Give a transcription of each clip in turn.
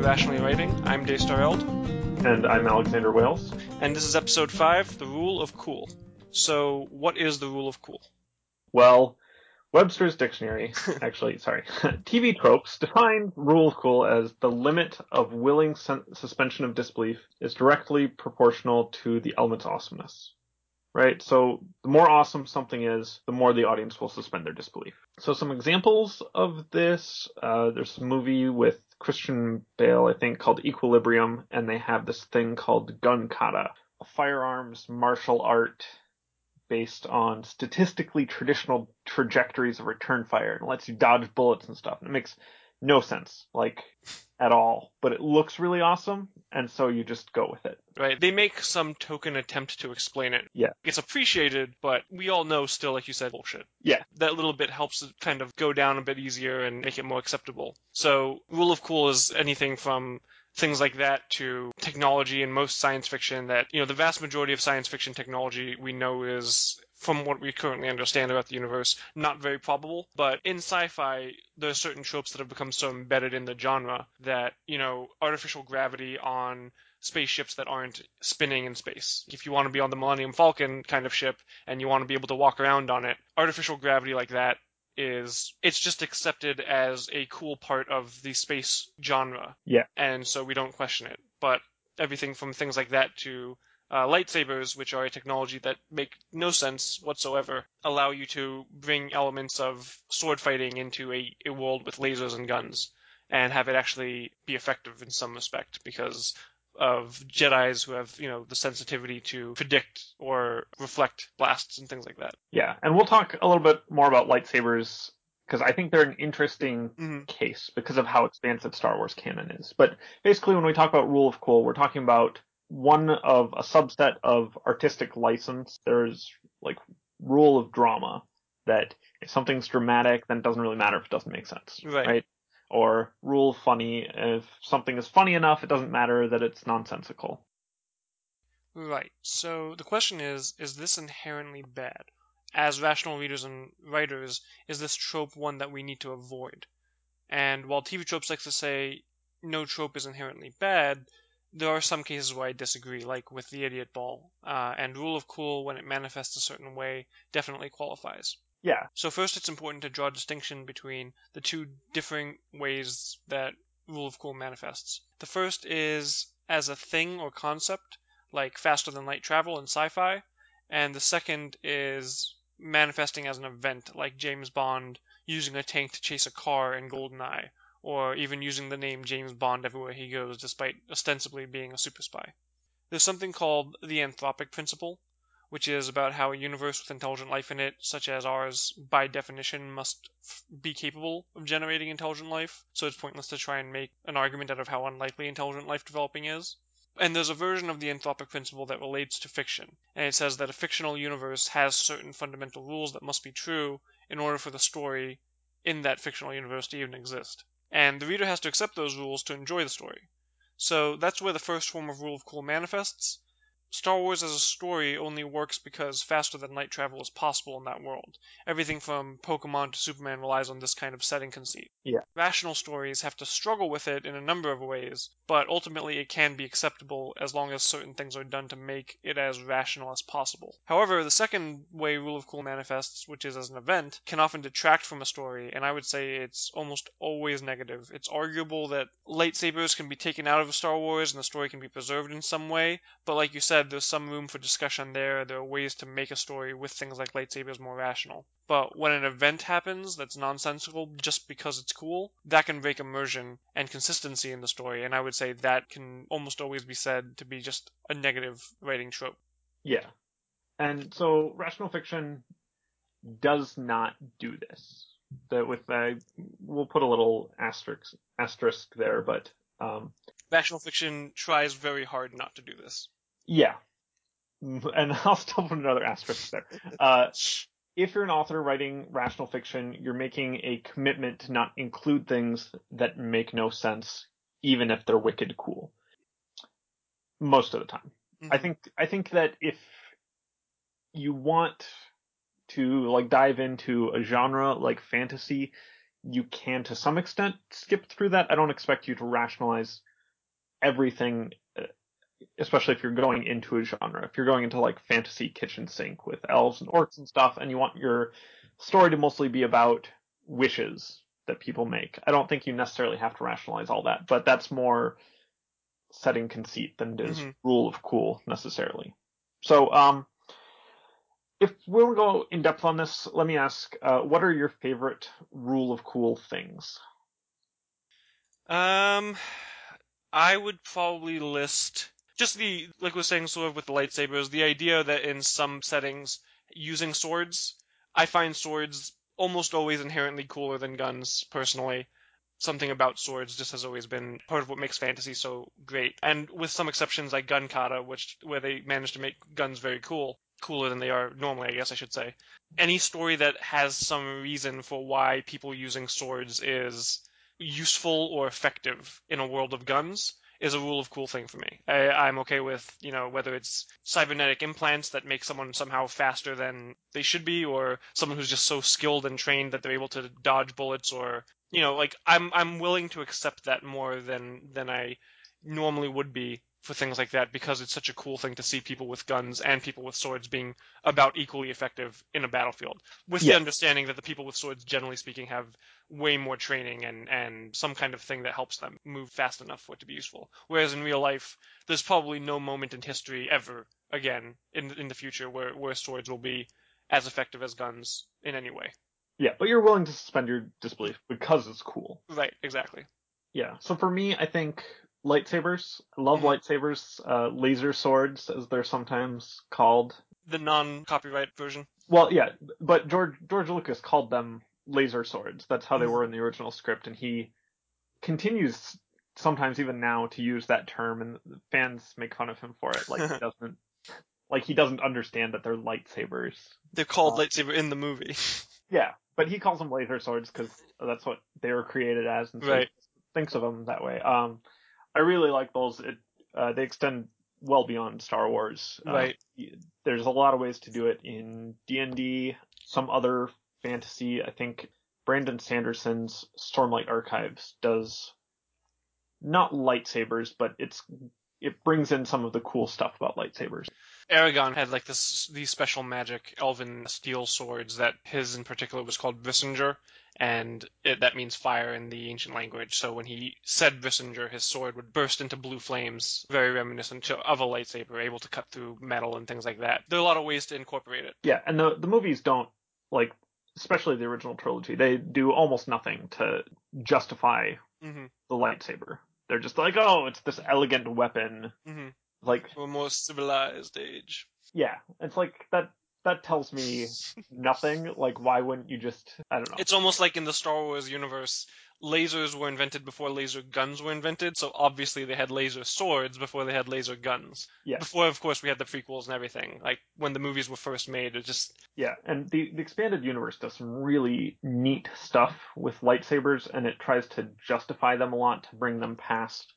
and welcome to Rationally Writing. I'm Daystar Eld. And I'm Alexander Wales. and this is episode 5, The Rule of Cool. So, what is the rule of cool? Well, Webster's dictionary, actually, sorry, TV tropes define rule of cool as the limit of willing sen- suspension of disbelief is directly proportional to the element's awesomeness. Right? So the more awesome something is, the more the audience will suspend their disbelief. So some examples of this, uh, there's a movie with Christian Bale, I think, called Equilibrium, and they have this thing called gun kata, a firearms martial art based on statistically traditional trajectories of return fire and lets you dodge bullets and stuff. And it makes no sense, like at all. But it looks really awesome, and so you just go with it. Right? They make some token attempt to explain it. Yeah. It's appreciated, but we all know still, like you said, bullshit. Yeah. That little bit helps it kind of go down a bit easier and make it more acceptable. So, rule of cool is anything from things like that to technology and most science fiction that, you know, the vast majority of science fiction technology we know is from what we currently understand about the universe, not very probable. But in sci-fi, there are certain tropes that have become so embedded in the genre that, you know, artificial gravity on spaceships that aren't spinning in space. If you want to be on the Millennium Falcon kind of ship and you want to be able to walk around on it, artificial gravity like that is it's just accepted as a cool part of the space genre. Yeah. And so we don't question it. But everything from things like that to uh, lightsabers, which are a technology that make no sense whatsoever, allow you to bring elements of sword fighting into a, a world with lasers and guns and have it actually be effective in some respect because of Jedi's who have, you know, the sensitivity to predict or reflect blasts and things like that. Yeah, and we'll talk a little bit more about lightsabers because I think they're an interesting Mhm. case because of how expansive Star Wars canon is. But basically, when we talk about rule of cool, we're talking about one of a subset of artistic license. There's like rule of drama that if something's dramatic, then it doesn't really matter if it doesn't make sense, Right. Or rule funny, if something is funny enough, it doesn't matter that it's nonsensical. Right. So the question is is this inherently bad? As rational readers and writers, is this trope one that we need to avoid? And while TV tropes like to say no trope is inherently bad, there are some cases where I disagree, like with the idiot ball. Uh, and rule of cool, when it manifests a certain way, definitely qualifies. Yeah, So first, it's important to draw a distinction between the two differing ways that rule of cool manifests. The first is as a thing or concept, like faster than light travel in sci-fi, and the second is manifesting as an event, like James Bond using a tank to chase a car in GoldenEye, or even using the name James Bond everywhere he goes, despite ostensibly being a super spy. There's something called the anthropic principle, which is about how a universe with intelligent life in it, such as ours, by definition must be capable of generating intelligent life, so it's pointless to try and make an argument out of how unlikely intelligent life developing is. And there's a version of the anthropic principle that relates to fiction, and it says that a fictional universe has certain fundamental rules that must be true in order for the story in that fictional universe to even exist. And the reader has to accept those rules to enjoy the story. So that's where the first form of rule of cool manifests, Star Wars as a story only works because faster than light travel is possible in that world. Everything from Pokemon to Superman relies on this kind of setting conceit. Yeah. Rational stories have to struggle with it in a number of ways, but ultimately it can be acceptable as long as certain things are done to make it as rational as possible. However, the second way Rule of Cool manifests, which is as an event, can often detract from a story, and I would say it's almost always negative. It's arguable that lightsabers can be taken out of Star Wars and the story can be preserved in some way, but like you said, there's some room for discussion there. There are ways to make a story with things like lightsabers more rational. But when an event happens that's nonsensical just because it's cool, that can break immersion and consistency in the story, and I would say that can almost always be said to be just a negative writing trope. Yeah. And so rational fiction does not do this. That with uh, we'll put a little asterisk asterisk there, but um, Rational fiction tries very hard not to do this. Yeah. And I'll still put another asterisk there. Uh, if you're an author writing rational fiction, you're making a commitment to not include things that make no sense, even if they're wicked cool. Most of the time. I Mhm. think I think that if you want to like dive into a genre like fantasy, you can to some extent skip through that. I don't expect you to rationalize everything, especially if you're going into a genre. If you're going into like fantasy kitchen sink with elves and orcs and stuff, and you want your story to mostly be about wishes that people make, I don't think you necessarily have to rationalize all that. But that's more setting conceit than it is Mhm. rule of cool necessarily. So, um, if we'll go in depth on this, let me ask, uh, what are your favorite rule of cool things? Um, I would probably list just the like were saying sort of with the lightsabers, the idea that in some settings using swords, I find swords almost always inherently cooler than guns personally. Something about swords just has always been part of what makes fantasy so great. And with some exceptions like gun kata, which where they managed to make guns very cool, cooler than they are normally, I guess I should say. Any story that has some reason for why people using swords is useful or effective in a world of guns is a rule of cool thing for me. I, I'm okay with, you know, whether it's cybernetic implants that make someone somehow faster than they should be, or someone who's just so skilled and trained that they're able to dodge bullets, or you know, like I'm I'm willing to accept that more than than I normally would be for things like that because it's such a cool thing to see people with guns and people with swords being about equally effective in a battlefield. With the understanding that the people with swords, generally speaking, have way more training and, and some kind of thing that helps them move fast enough for it to be useful. Whereas in real life, there's probably no moment in history ever again in in the future where, where swords will be as effective as guns in any way. Yeah, but you're willing to suspend your disbelief because it's cool. Right, exactly. Yeah. So for me, I think lightsabers. I love Mhm. lightsabers. Uh, laser swords, as they're sometimes called. The non-copyright version. Well, yeah, but George George Lucas called them laser swords. That's how they Mhm. were in the original script, and he continues sometimes even now to use that term, and fans make fun of him for it. Like he doesn't, like he doesn't understand that they're lightsabers. They're called Uh, lightsaber in the movie. Yeah, but he calls them laser swords because that's what they were created as, and so Right. he thinks of them that way. Um, I really like those. It uh, they extend well beyond Star Wars. Uh, Right. there's a lot of ways to do it in D and D, some other fantasy. I think Brandon Sanderson's Stormlight Archives does not lightsabers, but it's it brings in some of the cool stuff about lightsabers. Eragon had like this these special magic elven steel swords that his in particular was called Brisingr, and it, that means fire in the ancient language. So when he said Brisingr, his sword would burst into blue flames, very reminiscent to, of a lightsaber, able to cut through metal and things like that. There are a lot of ways to incorporate it. Yeah, and the the movies don't like, especially the original trilogy. They do almost nothing to justify hmm the lightsaber. They're just like, oh, it's this elegant weapon. hmm Like, A more civilized age. yeah, it's like that. That tells me nothing. Like, why wouldn't you just? I don't know. It's almost like in the Star Wars universe, lasers were invented before laser guns were invented, so obviously they had laser swords before they had laser guns. Yeah. Before, of course, we had the prequels and everything. Like when the movies were first made, it just Yeah, and the, the expanded universe does some really neat stuff with lightsabers, and it tries to justify them a lot to bring them past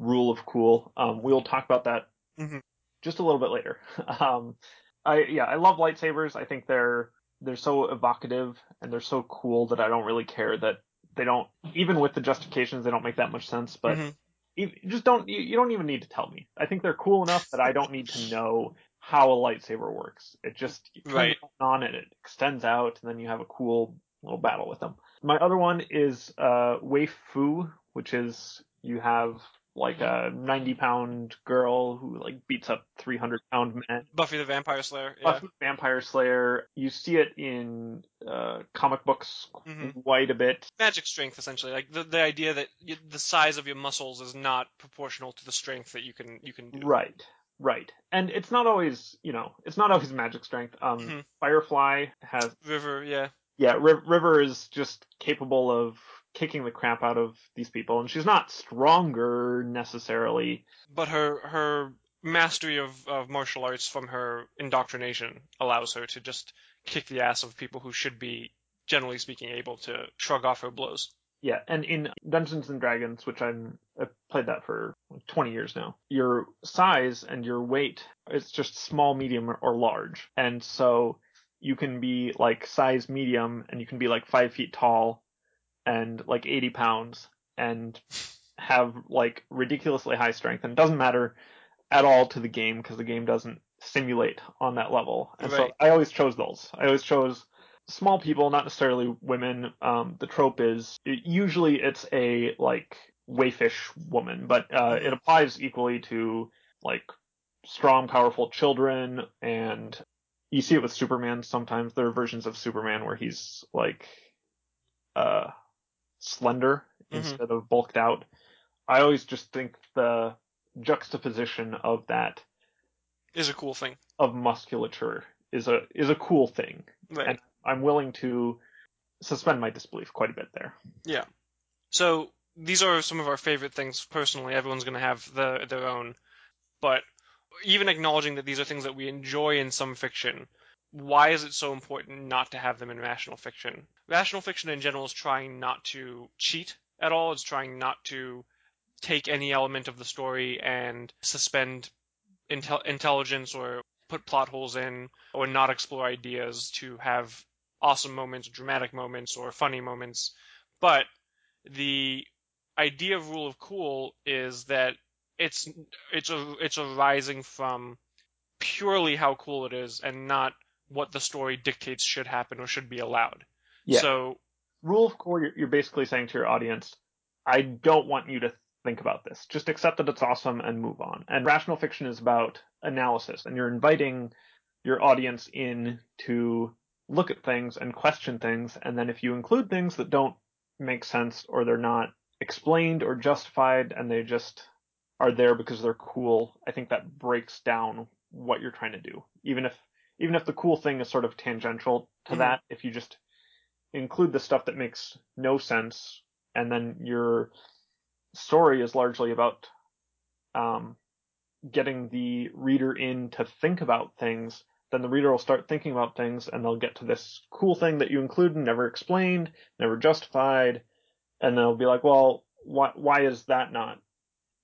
rule of cool. Um, we'll talk about that Mhm. just a little bit later. Um, I yeah, I love lightsabers. I think they're they're so evocative and they're so cool that I don't really care that they don't even with the justifications they don't make that much sense. But Mhm. you just don't you, you don't even need to tell me. I think they're cool enough that I don't need to know how a lightsaber works. It just Right. on and it extends out, and then you have a cool little battle with them. My other one is uh, Waif-Fu, which is you have like a 90 pound girl who like beats up 300 pound men. Buffy the Vampire Slayer. Yeah. Buffy the Vampire Slayer. You see it in uh, comic books Mhm. quite a bit. Magic strength, essentially, like the the idea that y the size of your muscles is not proportional to the strength that you can you can do. Right, right. And it's not always, you know, it's not always magic strength. Um, Mhm. Firefly has, River, yeah. yeah, Riv- River is just capable of kicking the crap out of these people, and she's not stronger necessarily. but her her mastery of, of martial arts from her indoctrination allows her to just kick the ass of people who should be generally speaking able to shrug off her blows Yeah, and in Dungeons and Dragons, which I'm I've played that for 20 years now, your size and your weight it's just small, medium, or- or large, and so you can be like size medium, and you can be like five feet tall, and like 80 pounds and have like ridiculously high strength and it doesn't matter at all to the game because the game doesn't simulate on that level. And so I always chose those. I always chose small people, not necessarily women. Um, the trope is usually it's a like waifish woman, but uh, it applies equally to like strong, powerful children, and you see it with Superman. Sometimes there are versions of Superman where he's like uh, slender Mhm. instead of bulked out. I always just think the juxtaposition of that Is a cool thing. of musculature is a is a cool thing. Right. And I'm willing to suspend my disbelief quite a bit there. Yeah. So these are some of our favorite things personally. Everyone's going to have the, their own. But even acknowledging that these are things that we enjoy in some fiction, why is it so important not to have them in rational fiction? Rational fiction in general is trying not to cheat at all. It's trying not to take any element of the story and suspend intel- intelligence or put plot holes in or not explore ideas to have awesome moments, dramatic moments, or funny moments. But the idea of rule of cool is that it's it's a it's arising from purely how cool it is and not what the story dictates should happen or should be allowed. Yeah. So Rule of cool, you're, you're basically saying to your audience, I don't want you to think about this. Just accept that it's awesome and move on. And rational fiction is about analysis, and you're inviting your audience in to look at things and question things. And then if you include things that don't make sense or they're not explained or justified and they just are there because they're cool, I think that breaks down what you're trying to do. Even if even if the cool thing is sort of tangential to Mhm. that, if you just include the stuff that makes no sense and then your story is largely about um, getting the reader in to think about things, then the reader will start thinking about things and they'll get to this cool thing that you include and never explained, never justified, and they'll be like, well, why, why is that not?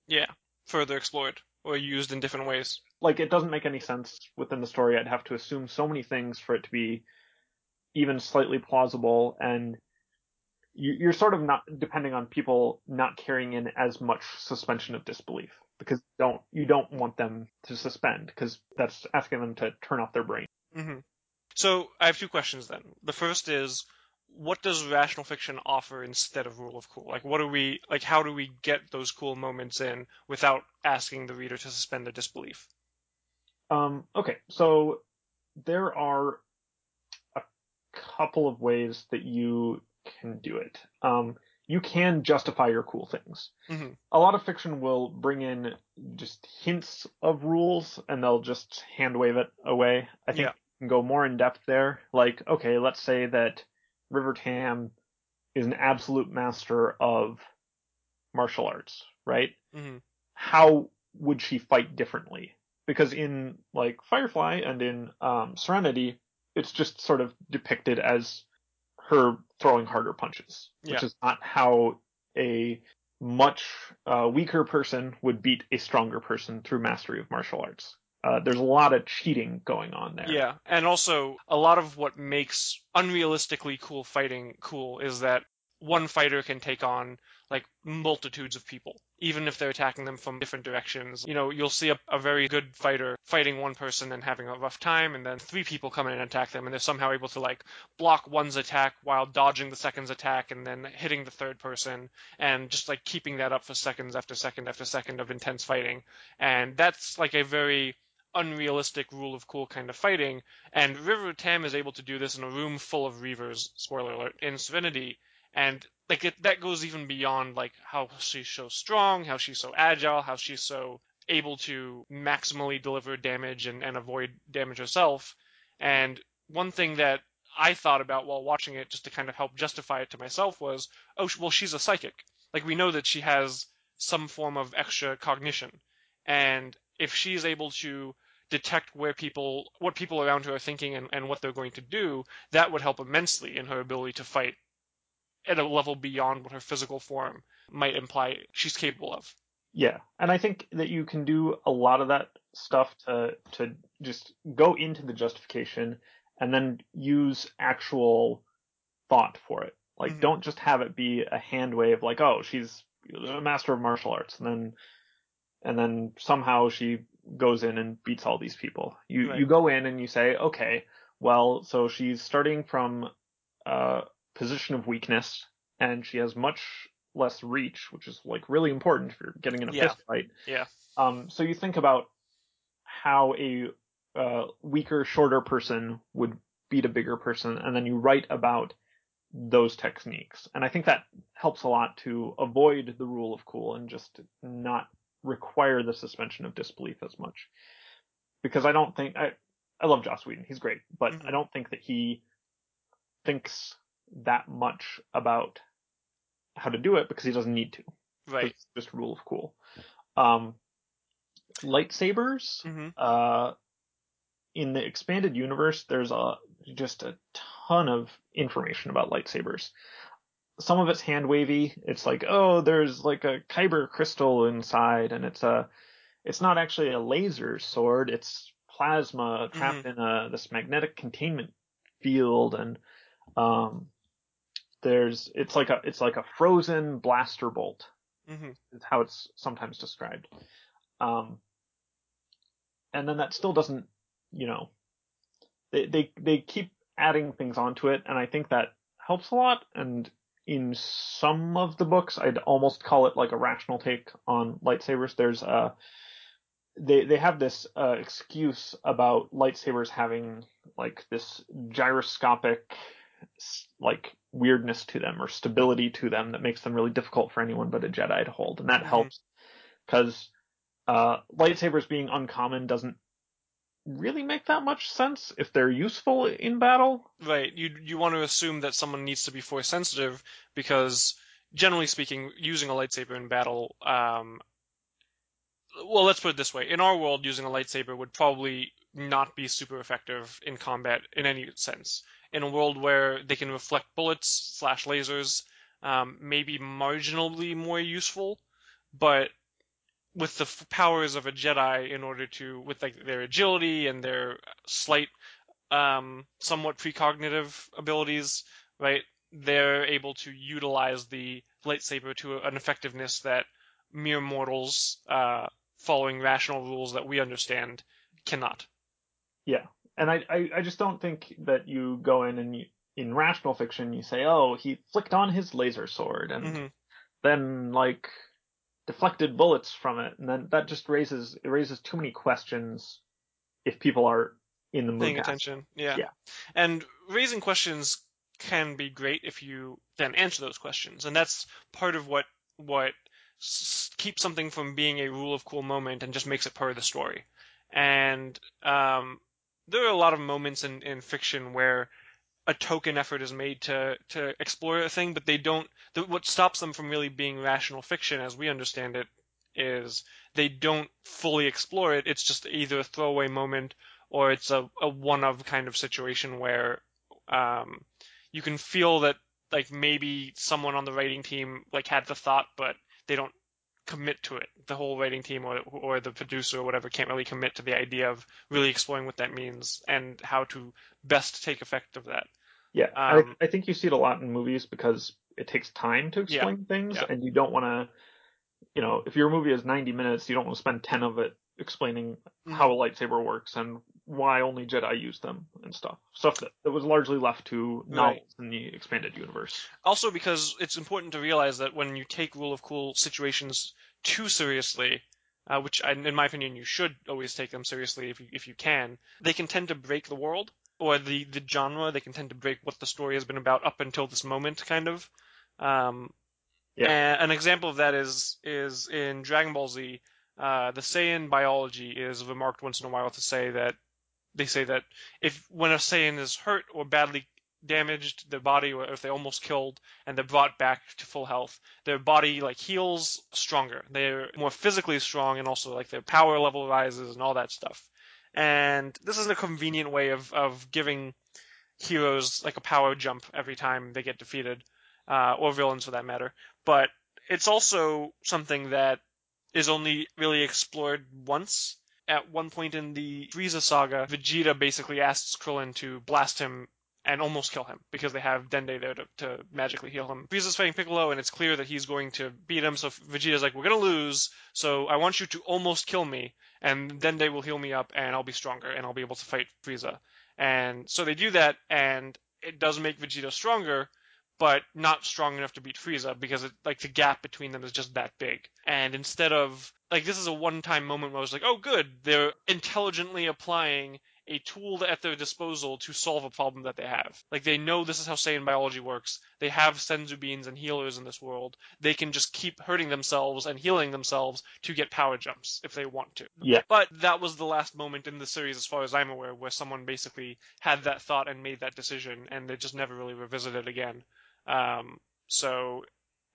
yeah, further explored or used in different ways. Like, it doesn't make any sense within the story. I'd have to assume so many things for it to be even slightly plausible and you, you're sort of not depending on people not carrying in as much suspension of disbelief because you don't you don't want them to suspend because that's asking them to turn off their brain. hmm So I have two questions then. The first is, what does rational fiction offer instead of rule of cool? Like, what do we like? How do we get those cool moments in without asking the reader to suspend their disbelief? Um, okay, so there are a couple of ways that you can do it. Um, you can justify your cool things. hmm A lot of fiction will bring in just hints of rules and they'll just hand wave it away. I think Yeah. you can go more in depth there. Like, okay, let's say that River Tam is an absolute master of martial arts, right? hmm how would she fight differently? Because in like Firefly and in um, Serenity, it's just sort of depicted as her throwing harder punches, which Yeah. is not how a much uh, weaker person would beat a stronger person through mastery of martial arts. Uh, there's a lot of cheating going on there. Yeah, and also a lot of what makes unrealistically cool fighting cool is that one fighter can take on like multitudes of people, even if they're attacking them from different directions. You know, you'll see a, a very good fighter fighting one person and having a rough time, and then three people come in and attack them, and they're somehow able to like block one's attack while dodging the second's attack and then hitting the third person, and just like keeping that up for seconds after second after second of intense fighting. And that's like a very unrealistic rule of cool kind of fighting. And River Tam is able to do this in a room full of Reavers, spoiler alert, in Serenity. And like it, that goes even beyond like how she's so strong, how she's so agile, how she's so able to maximally deliver damage and, and avoid damage herself. And one thing that I thought about while watching it, just to kind of help justify it to myself, was, oh, well, she's a psychic. Like we know that she has some form of extra cognition, and if she's able to detect where people, what people around her are thinking and, and what they're going to do, that would help immensely in her ability to fight at a level beyond what her physical form might imply she's capable of. Yeah, and I think that you can do a lot of that stuff to to just go into the justification and then use actual thought for it. Like, Mhm. don't just have it be a hand wave, like, oh, she's a master of martial arts, and then, and then somehow she goes in and beats all these people. You Right. you go in and you say, okay, well, so she's starting from a position of weakness, and she has much less reach, which is like really important if you're getting in a Yeah. fist fight. Yeah. Um, so you think about how a uh, weaker, shorter person would beat a bigger person, and then you write about those techniques. And I think that helps a lot to avoid the rule of cool and just not require the suspension of disbelief as much. Because I don't think I I love Joss Whedon, he's great, but Mhm. I don't think that he thinks that much about how to do it because he doesn't need to. Right. It's just rule of cool. Um, lightsabers. hmm Uh, in the expanded universe, there's a just a ton of information about lightsabers. Some of it's hand wavy. It's like, oh, there's like a kyber crystal inside, and it's a, it's not actually a laser sword. It's plasma trapped in a this magnetic containment field, and um, there's it's like a it's like a frozen blaster bolt hmm is how it's sometimes described. Um, and then that still doesn't, you know, they, they, they keep adding things onto it, and I think that helps a lot. And in some of the books, I'd almost call it like a rational take on lightsabers. There's a, they, they have this, uh, excuse about lightsabers having like this gyroscopic, like weirdness to them or stability to them that makes them really difficult for anyone but a Jedi to hold, and that Mhm. helps because uh, lightsabers being uncommon doesn't really make that much sense if they're useful in battle. Right. You you want to assume that someone needs to be force sensitive because generally speaking, using a lightsaber in battle, um, well, let's put it this way: in our world, using a lightsaber would probably not be super effective in combat in any sense. In a world where they can reflect bullets slash lasers, um, maybe marginally more useful, but with the f- powers of a Jedi, in order to with like their agility and their slight um, somewhat precognitive abilities, right? They're able to utilize the lightsaber to an effectiveness that mere mortals, uh, following rational rules that we understand, cannot. Yeah, and I, I, I just don't think that you go in and you, in rational fiction you say, oh, he flicked on his laser sword and hmm then like deflected bullets from it, and then that just raises it raises too many questions if people are in the mood Paying attention, yeah. Yeah. And raising questions can be great if you then answer those questions, and that's part of what what s- keeps something from being a rule of cool moment and just makes it part of the story. And um, there are a lot of moments in, in fiction where a token effort is made to to explore a thing, but they don't. The, what stops them from really being rational fiction, as we understand it, is they don't fully explore it. It's just either a throwaway moment or it's a, a one of kind of situation where um, you can feel that like maybe someone on the writing team like had the thought, but they don't commit to it. The whole writing team or or the producer or whatever can't really commit to the idea of really exploring what that means and how to best take effect of that. Yeah, Um, I, I think you see it a lot in movies because it takes time to Yeah, explain things, yeah. and you don't want to, you know, if your movie is 90 minutes, you don't want to spend 10 of it explaining Mhm. how a lightsaber works and why only Jedi use them and stuff. Stuff that, that was largely left to Right. novels in the expanded universe. Also, because it's important to realize that when you take rule of cool situations too seriously, uh, which I, in my opinion you should always take them seriously if you, if you can, they can tend to break the world or the the genre. They can tend to break what the story has been about up until this moment, kind of. Um, Yeah. and an example of that is is in Dragon Ball Z. Uh, the Saiyan biology is remarked once in a while to say that they say that if when a Saiyan is hurt or badly damaged, their body, or if they almost killed, and they're brought back to full health, their body like heals stronger. They're more physically strong, and also like their power level rises and all that stuff. And this is a convenient way of of giving heroes like a power jump every time they get defeated, uh, or villains for that matter. But it's also something that is only really explored once. At one point in the Frieza saga, Vegeta basically asks Krillin to blast him and almost kill him because they have Dende there to, to magically heal him. Frieza's fighting Piccolo, and it's clear that he's going to beat him. So Vegeta's like, "We're gonna lose, so I want you to almost kill me, and Dende will heal me up, and I'll be stronger, and I'll be able to fight Frieza." And so they do that, and it does make Vegeta stronger, but not strong enough to beat Frieza because it, like the gap between them is just that big. And instead of like this is a one-time moment where I was like, oh, good, they're intelligently applying a tool at their disposal to solve a problem that they have. Like they know this is how Saiyan biology works. They have senzu beans and healers in this world. They can just keep hurting themselves and healing themselves to get power jumps if they want to. Yeah. But that was the last moment in the series, as far as I'm aware, where someone basically had that thought and made that decision, and they just never really revisited it again. Um, so,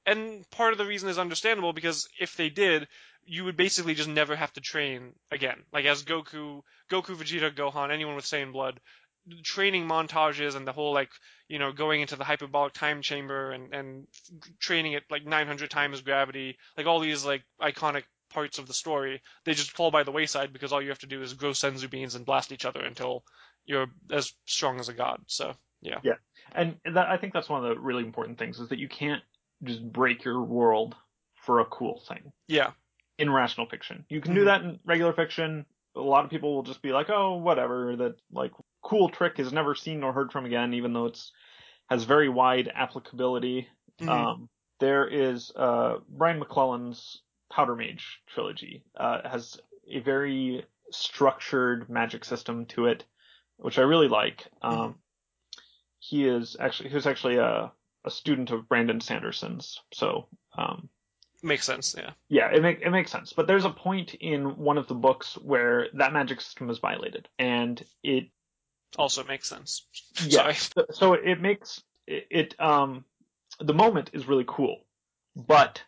and part of the reason is understandable because if they did, you would basically just never have to train again. Like as Goku, Goku, Vegeta, Gohan, anyone with Saiyan blood, training montages and the whole like you know going into the hyperbolic time chamber and and training at like 900 times gravity, like all these like iconic parts of the story, they just fall by the wayside because all you have to do is grow senzu beans and blast each other until you're as strong as a god. So yeah. Yeah, and that, I think that's one of the really important things is that you can't just break your world for a cool thing. Yeah in rational fiction. You can do that in regular fiction. A lot of people will just be like, "Oh, whatever." That like cool trick is never seen nor heard from again, even though it's has very wide applicability. Mm-hmm. Um, there is uh, Brian McClellan's Powder Mage trilogy uh, has a very structured magic system to it, which I really like. Um, mm-hmm. He is actually he was actually a a student of Brandon Sanderson's, so um, Makes sense, yeah. Yeah, it make, it makes sense. But there's a point in one of the books where that magic system is violated, and it also makes sense. Yeah. So, so it makes it, it um the moment is really cool, but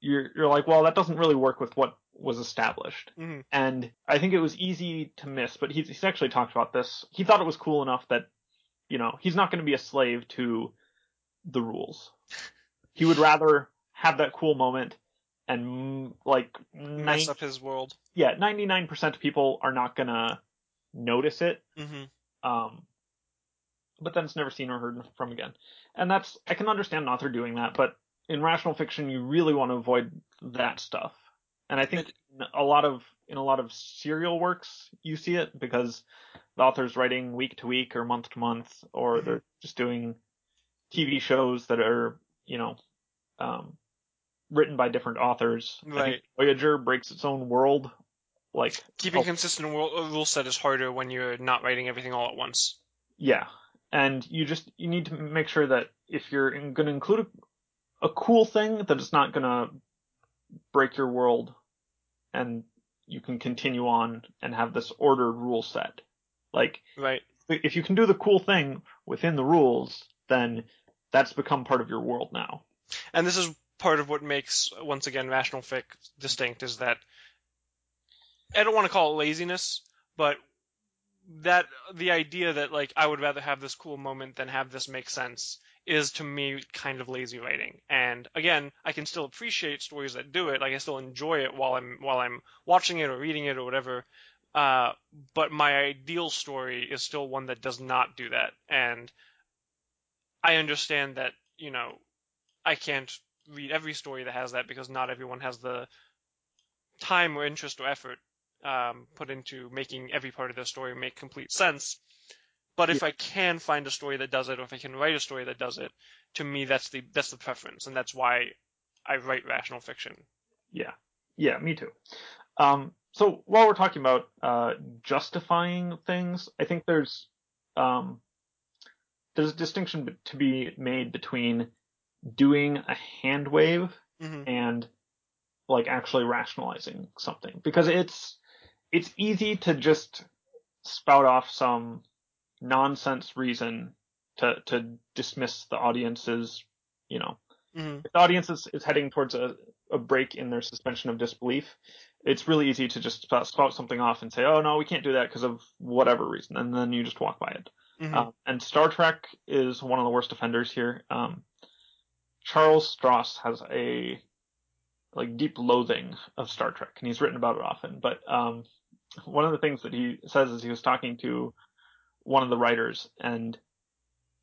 you're you're like, well, that doesn't really work with what was established. Mm-hmm. And I think it was easy to miss, but he's, he's actually talked about this. He thought it was cool enough that, you know, he's not going to be a slave to the rules. He would rather have that cool moment and like mess up his world. Yeah, 99% of people are not gonna notice it. Mm-hmm. Um, but then it's never seen or heard from again. And that's, I can understand an author doing that, but in rational fiction, you really want to avoid that stuff. And I think a lot of, in a lot of serial works, you see it because the author's writing week to week or month to month, or mm-hmm. they're just doing TV shows that are, you know, um, written by different authors. Right. Voyager breaks its own world. Like keeping oh, consistent rule set is harder when you're not writing everything all at once. Yeah, and you just you need to make sure that if you're going to include a, a cool thing, that it's not going to break your world, and you can continue on and have this ordered rule set. Like, right. If you can do the cool thing within the rules, then that's become part of your world now. And this is part of what makes once again rational fic distinct is that I don't want to call it laziness, but that the idea that like I would rather have this cool moment than have this make sense is to me kind of lazy writing. And again, I can still appreciate stories that do it. Like I still enjoy it while I'm while I'm watching it or reading it or whatever. Uh, but my ideal story is still one that does not do that. And I understand that you know I can't read every story that has that because not everyone has the time or interest or effort um, put into making every part of their story make complete sense. But if yeah. I can find a story that does it, or if I can write a story that does it, to me that's the that's the preference, and that's why I write rational fiction. Yeah, yeah, me too. Um, so while we're talking about uh, justifying things, I think there's um, there's a distinction to be made between doing a hand wave mm-hmm. and like actually rationalizing something because it's it's easy to just spout off some nonsense reason to to dismiss the audience's you know mm-hmm. if the audience is, is heading towards a, a break in their suspension of disbelief it's really easy to just spout something off and say oh no we can't do that because of whatever reason and then you just walk by it mm-hmm. um, and star trek is one of the worst offenders here um, Charles Stross has a like deep loathing of Star Trek, and he's written about it often. But um, one of the things that he says is he was talking to one of the writers, and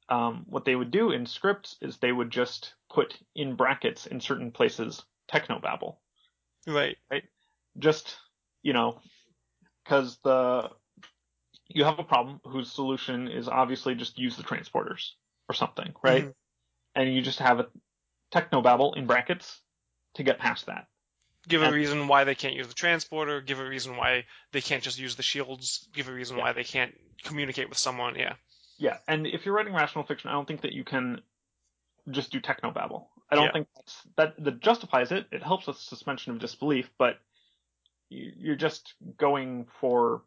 um, what they would do in scripts is they would just put in brackets in certain places technobabble. Right. Right. Just you know, because the you have a problem whose solution is obviously just use the transporters or something, right? Mhm. And you just have a techno babble in brackets to get past that. Give a reason why they can't use the transporter. Give a reason why they can't just use the shields. Give a reason Yeah. why they can't communicate with someone. Yeah. Yeah, and if you're writing rational fiction, I don't think that you can just do techno babble. I don't Yeah. think that's, that that justifies it. It helps with suspension of disbelief, but you're just going for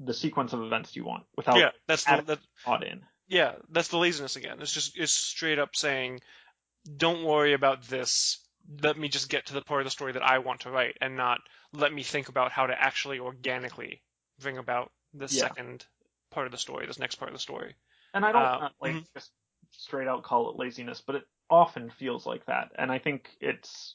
the sequence of events you want without yeah. That's the that, thought in. yeah. That's the laziness again. It's just it's straight up saying, don't worry about this. Let me just get to the part of the story that I want to write, and not let me think about how to actually organically bring about this Yeah. second part of the story, this next part of the story. And I don't Uh, like mhm. just straight out call it laziness, but it often feels like that. And I think it's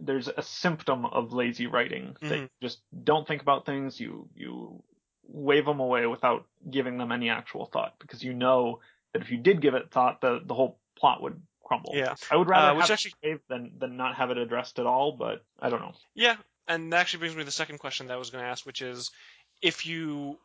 there's a symptom of lazy writing that Mhm. you just don't think about things. You you wave them away without giving them any actual thought because you know that if you did give it thought, the the whole plot would crumble. Yeah. I would rather Uh, which have actually- it saved than than not have it addressed at all. But I don't know. Yeah, and that actually brings me to the second question that I was going to ask, which is if you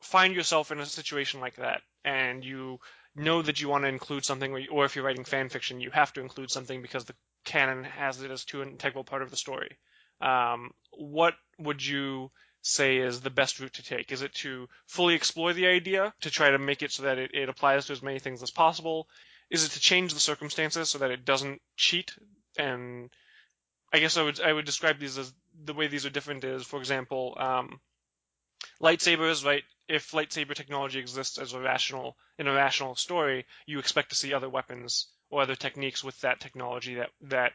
find yourself in a situation like that and you know that you want to include something, or, or if you're writing fan fiction, you have to include something because the canon has it as too an integral part of the story. Um, what would you say is the best route to take? Is it to fully explore the idea to try to make it so that it, it applies to as many things as possible? Is it to change the circumstances so that it doesn't cheat and I guess I would I would describe these as the way these are different is, for example, um, lightsabers. Right, if lightsaber technology exists as a rational in a rational story, you expect to see other weapons or other techniques with that technology that that,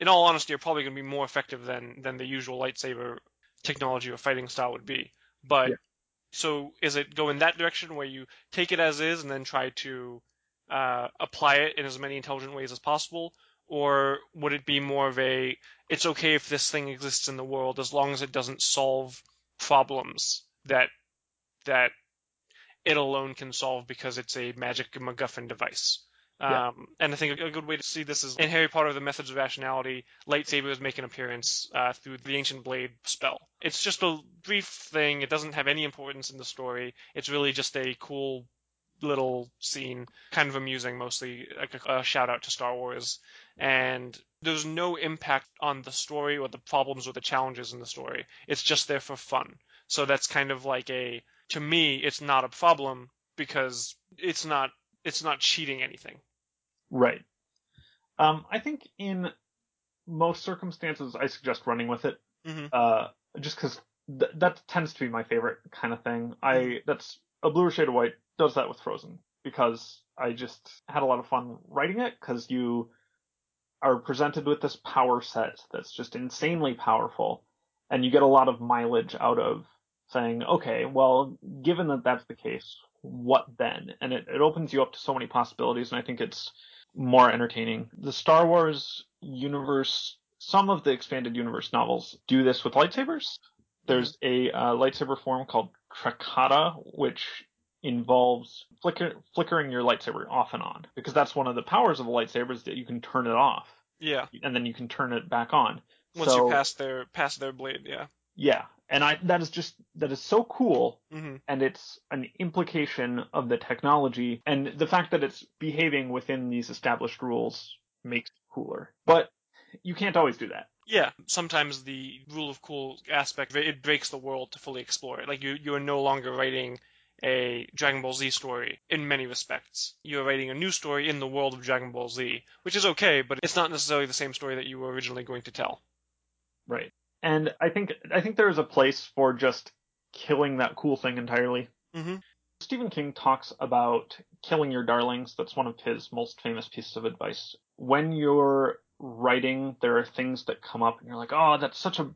in all honesty, are probably going to be more effective than than the usual lightsaber technology or fighting style would be. But Yeah. so is it go in that direction where you take it as is and then try to uh, apply it in as many intelligent ways as possible, or would it be more of a it's okay if this thing exists in the world as long as it doesn't solve problems that that it alone can solve because it's a magic MacGuffin device. Yeah. Um, and I think a good way to see this is in Harry Potter: The Methods of Rationality. Lightsabers make an appearance uh, through the Ancient Blade spell. It's just a brief thing. It doesn't have any importance in the story. It's really just a cool little scene, kind of amusing, mostly like a, a shout out to Star Wars. And there's no impact on the story or the problems or the challenges in the story. It's just there for fun. So that's kind of like a to me, it's not a problem because it's not it's not cheating anything. Right. Um, I think in most circumstances, I suggest running with it. Mhm. Uh, just because th- that tends to be my favorite kind of thing. I that's a bluer shade of white does that with Frozen because I just had a lot of fun writing it because you are presented with this power set that's just insanely powerful, and you get a lot of mileage out of saying, okay, well, given that that's the case, what then? And it, it opens you up to so many possibilities, and I think it's more entertaining. The Star Wars universe, some of the expanded universe novels do this with lightsabers. There's a uh, lightsaber form called Trakata, which involves flicker, flickering your lightsaber off and on, because that's one of the powers of a lightsaber is that you can turn it off, Yeah. and then you can turn it back on. Once so, you pass their pass their blade, yeah. yeah, and I that is just that is so cool hmm and it's an implication of the technology and the fact that it's behaving within these established rules makes it cooler. But you can't always do that. Yeah. Sometimes the rule of cool aspect it breaks the world to fully explore it. Like you you are no longer writing a Dragon Ball Z story in many respects. You're writing a new story in the world of Dragon Ball Z, which is okay, but it's not necessarily the same story that you were originally going to tell. Right. And I think I think there is a place for just killing that cool thing entirely. hmm Stephen King talks about killing your darlings. That's one of his most famous pieces of advice. When you're writing, there are things that come up and you're like, "Oh, that's such a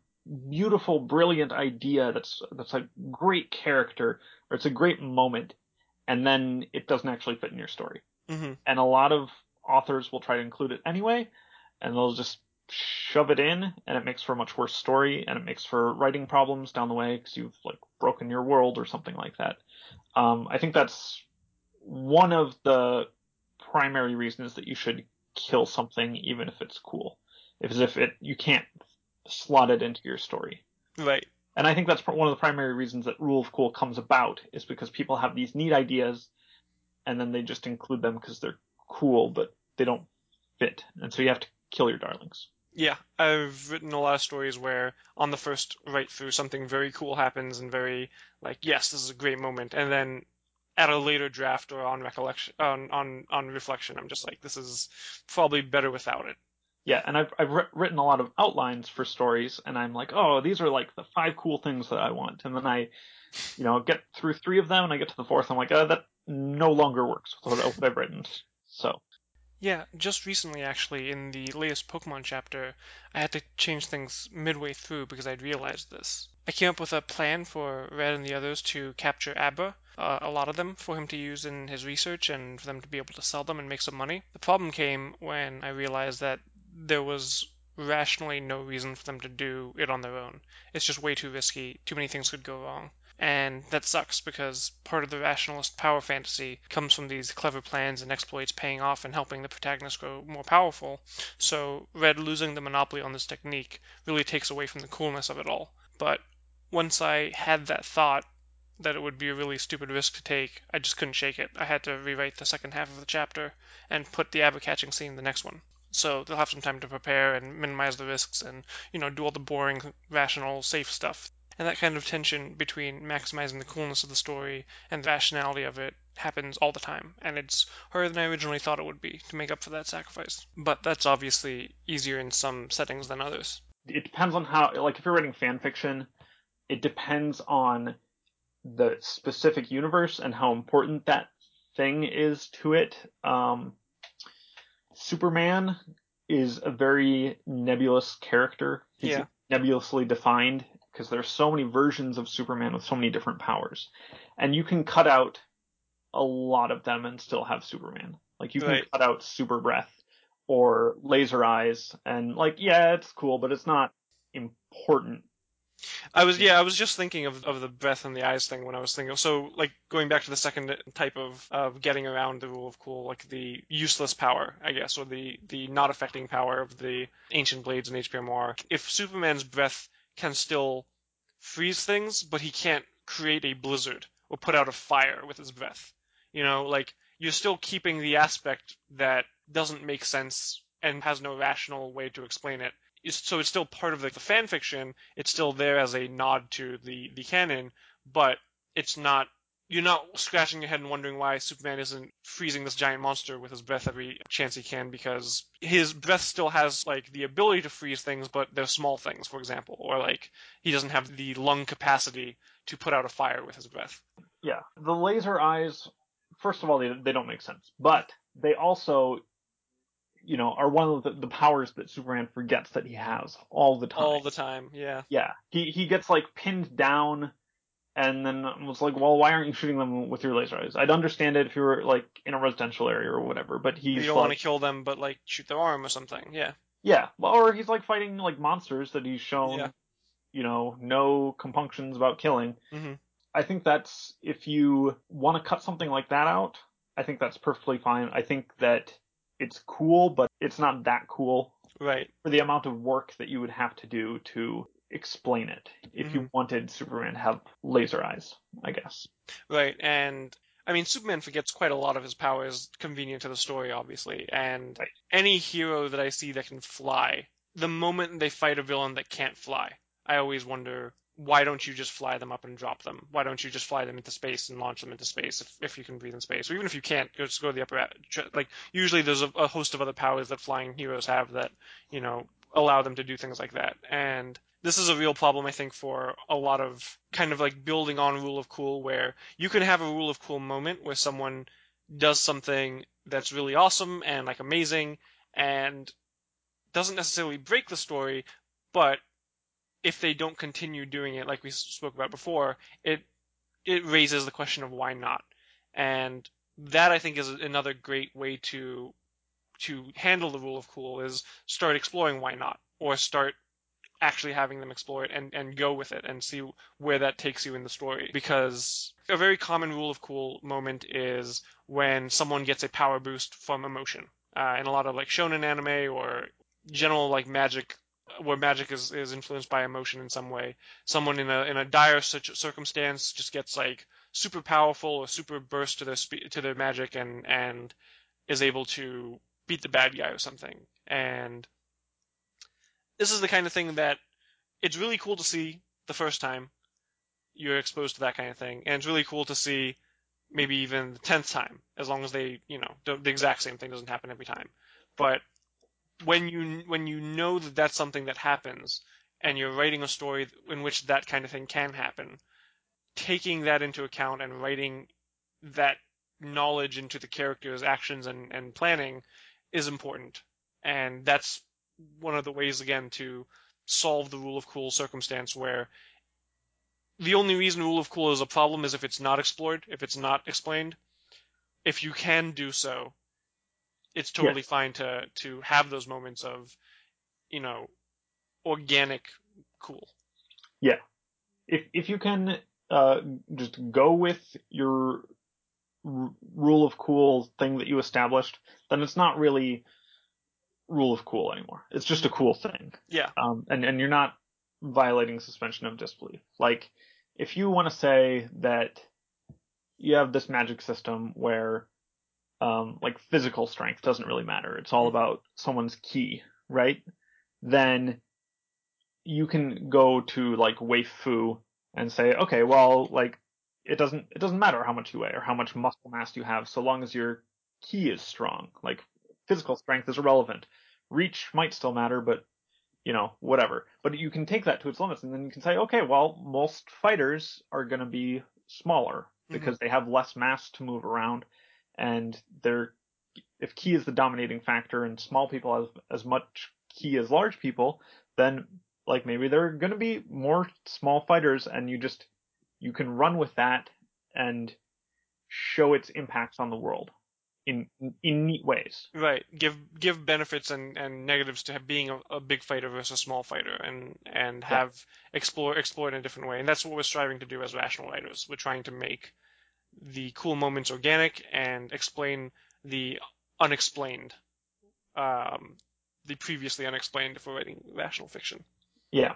beautiful, brilliant idea. That's that's a great character or it's a great moment." And then it doesn't actually fit in your story. hmm And a lot of authors will try to include it anyway, and they'll just shove it in and it makes for a much worse story and it makes for writing problems down the way because you've like broken your world or something like that. Um, I think that's one of the primary reasons that you should kill something even if it's cool. If as if it you can't slot it into your story. Right. And I think that's one of the primary reasons that Rule of Cool comes about is because people have these neat ideas and then they just include them because they're cool, but they don't fit. And so you have to kill your darlings. Yeah, I've written a lot of stories where on the first write through something very cool happens and very like yes, this is a great moment, and then at a later draft or on recollection on on on reflection, I'm just like this is probably better without it. Yeah, and I've I've written a lot of outlines for stories, and I'm like, oh, these are like the five cool things that I want, and then I, you know, get through three of them, and I get to the fourth, I'm like, oh, that no longer works with what I've written. So yeah, just recently, actually, in the latest Pokemon chapter, I had to change things midway through because I'd realized this. I came up with a plan for Red and the others to capture Abra, uh, a lot of them, for him to use in his research and for them to be able to sell them and make some money. The problem came when I realized that there was rationally no reason for them to do it on their own. It's just way too risky. Too many things could go wrong. And that sucks because part of the rationalist power fantasy comes from these clever plans and exploits paying off and helping the protagonist grow more powerful. So Red losing the monopoly on this technique really takes away from the coolness of it all. But once I had that thought that it would be a really stupid risk to take, I just couldn't shake it. I had to rewrite the second half of the chapter and put the Abra catching scene in the next one. So they'll have some time to prepare and minimize the risks and, you know, do all the boring, rational, safe stuff and that kind of tension between maximizing the coolness of the story and the rationality of it happens all the time, and it's harder than I originally thought it would be to make up for that sacrifice. But that's obviously easier in some settings than others. It depends on how, like, if you're writing fan fiction, it depends on the specific universe and how important that thing is to it. Um, Superman is a very nebulous character. He's yeah. nebulously defined because there's so many versions of Superman with so many different powers, and you can cut out a lot of them and still have Superman. Like you can right. cut out super breath or laser eyes, and like yeah, it's cool, but it's not important. I was yeah, I was just thinking of, of the breath and the eyes thing when I was thinking. So like going back to the second type of of getting around the rule of cool, like the useless power, I guess, or the the not affecting power of the ancient blades and HPMOR. If Superman's breath can still freeze things, but he can't create a blizzard or put out a fire with his breath. You know, like you're still keeping the aspect that doesn't make sense and has no rational way to explain it. So it's still part of the, the fan fiction. It's still there as a nod to the the canon, but it's not you're not scratching your head and wondering why Superman isn't freezing this giant monster with his breath every chance he can because his breath still has like the ability to freeze things, but they're small things, for example, or like he doesn't have the lung capacity to put out a fire with his breath. Yeah, the laser eyes. First of all, they they don't make sense, but they also, you know, are one of the, the powers that Superman forgets that he has all the time. All the time, yeah. Yeah, he he gets like pinned down and then I was like, well, why aren't you shooting them with your laser eyes? I'd understand it if you were like in a residential area or whatever, but he's you don't like, want to kill them, but like shoot their arm or something. Yeah. Yeah, well, or he's like fighting like monsters that he's shown, Yeah. you know, no compunctions about killing. hmm I think that's if you want to cut something like that out, I think that's perfectly fine. I think that it's cool, but it's not that cool Right. for the amount of work that you would have to do to explain it if you mm-hmm. wanted Superman to have laser eyes, I guess. Right, and I mean, Superman forgets quite a lot of his powers convenient to the story, obviously. And Right. any hero that I see that can fly, the moment they fight a villain that can't fly, I always wonder why don't you just fly them up and drop them? Why don't you just fly them into space and launch them into space if, if you can breathe in space? Or even if you can't, just go to the upper. Like usually, there's a, a host of other powers that flying heroes have that you know allow them to do things like that. And this is a real problem, I think, for a lot of kind of like building on rule of cool, where you can have a rule of cool moment where someone does something that's really awesome and like amazing and doesn't necessarily break the story, but if they don't continue doing it like we spoke about before, it it raises the question of why not. And that I think is another great way to to handle the rule of cool is start exploring why not or start actually having them explore it and, and go with it and see where that takes you in the story. Because a very common rule of cool moment is when someone gets a power boost from emotion. Uh, in a lot of like shonen anime or general like magic where magic is, is influenced by emotion in some way. Someone in a in a dire circumstance just gets like super powerful or super burst to their spe- to their magic and and is able to beat the bad guy or something. And this is the kind of thing that it's really cool to see the first time you're exposed to that kind of thing, and it's really cool to see maybe even the tenth time, as long as they, you know, the exact same thing doesn't happen every time. But when you when you know that that's something that happens, and you're writing a story in which that kind of thing can happen, taking that into account and writing that knowledge into the character's actions and, and planning is important. And that's one of the ways, again, to solve the rule of cool circumstance where the only reason rule of cool is a problem is if it's not explored, if it's not explained. If you can do so, it's totally yes. fine to to have those moments of, you know, organic cool. Yeah. If if you can uh, just go with your r- rule of cool thing that you established, then it's not really rule of cool anymore. It's just a cool thing. Yeah. Um, and and you're not violating suspension of disbelief. Like if you want to say that you have this magic system where um, like physical strength doesn't really matter. It's all mm-hmm. about someone's ki, right? Then you can go to like Waif-Fu and say, okay, well, like it doesn't it doesn't matter how much you weigh or how much muscle mass you have, so long as your ki is strong. Like physical strength is irrelevant. Reach might still matter, but you know, whatever. But you can take that to its limits, and then you can say, okay, well, most fighters are going to be smaller mm-hmm. because mm-hmm. they have less mass to move around, and they're if ki is the dominating factor and small people have as much ki as large people, then like maybe there are going to be more small fighters, and you just you can run with that and show its impacts on the world in in neat ways. Right. Give give benefits and, and negatives to being a, a, big fighter versus a small fighter, and and have yeah. explore explore it in a different way. And that's what we're striving to do as rational writers. We're trying to make the cool moments organic and explain the unexplained, um, the previously unexplained if we're writing rational fiction. Yeah.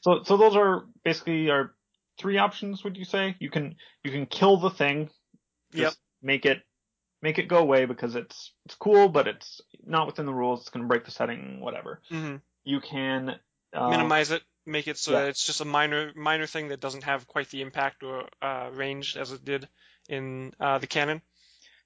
So so those are basically our three options. Would you say you can you can kill the thing? Just yep. Make it make it go away because it's it's cool, but it's not within the rules. It's going to break the setting, whatever. Mm-hmm. You can uh, minimize it, make it so yeah. that it's just a minor minor thing that doesn't have quite the impact or uh, range as it did in uh, the canon.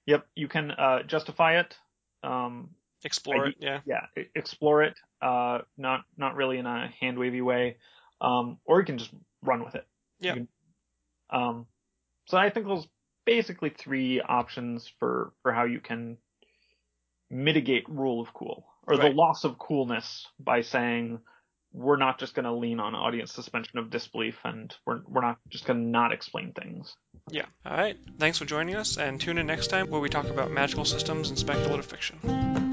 Yep, you can uh, justify it. Um, explore it, yeah. Yeah, explore it. Uh, not not really in a hand wavy way, um, or you can just run with it. Yeah. Um, so I think those basically three options for for how you can mitigate rule of cool or right. the loss of coolness by saying we're not just going to lean on audience suspension of disbelief and we're we're not just going to not explain things. Yeah. All right. Thanks for joining us and tune in next time where we talk about magical systems and speculative fiction.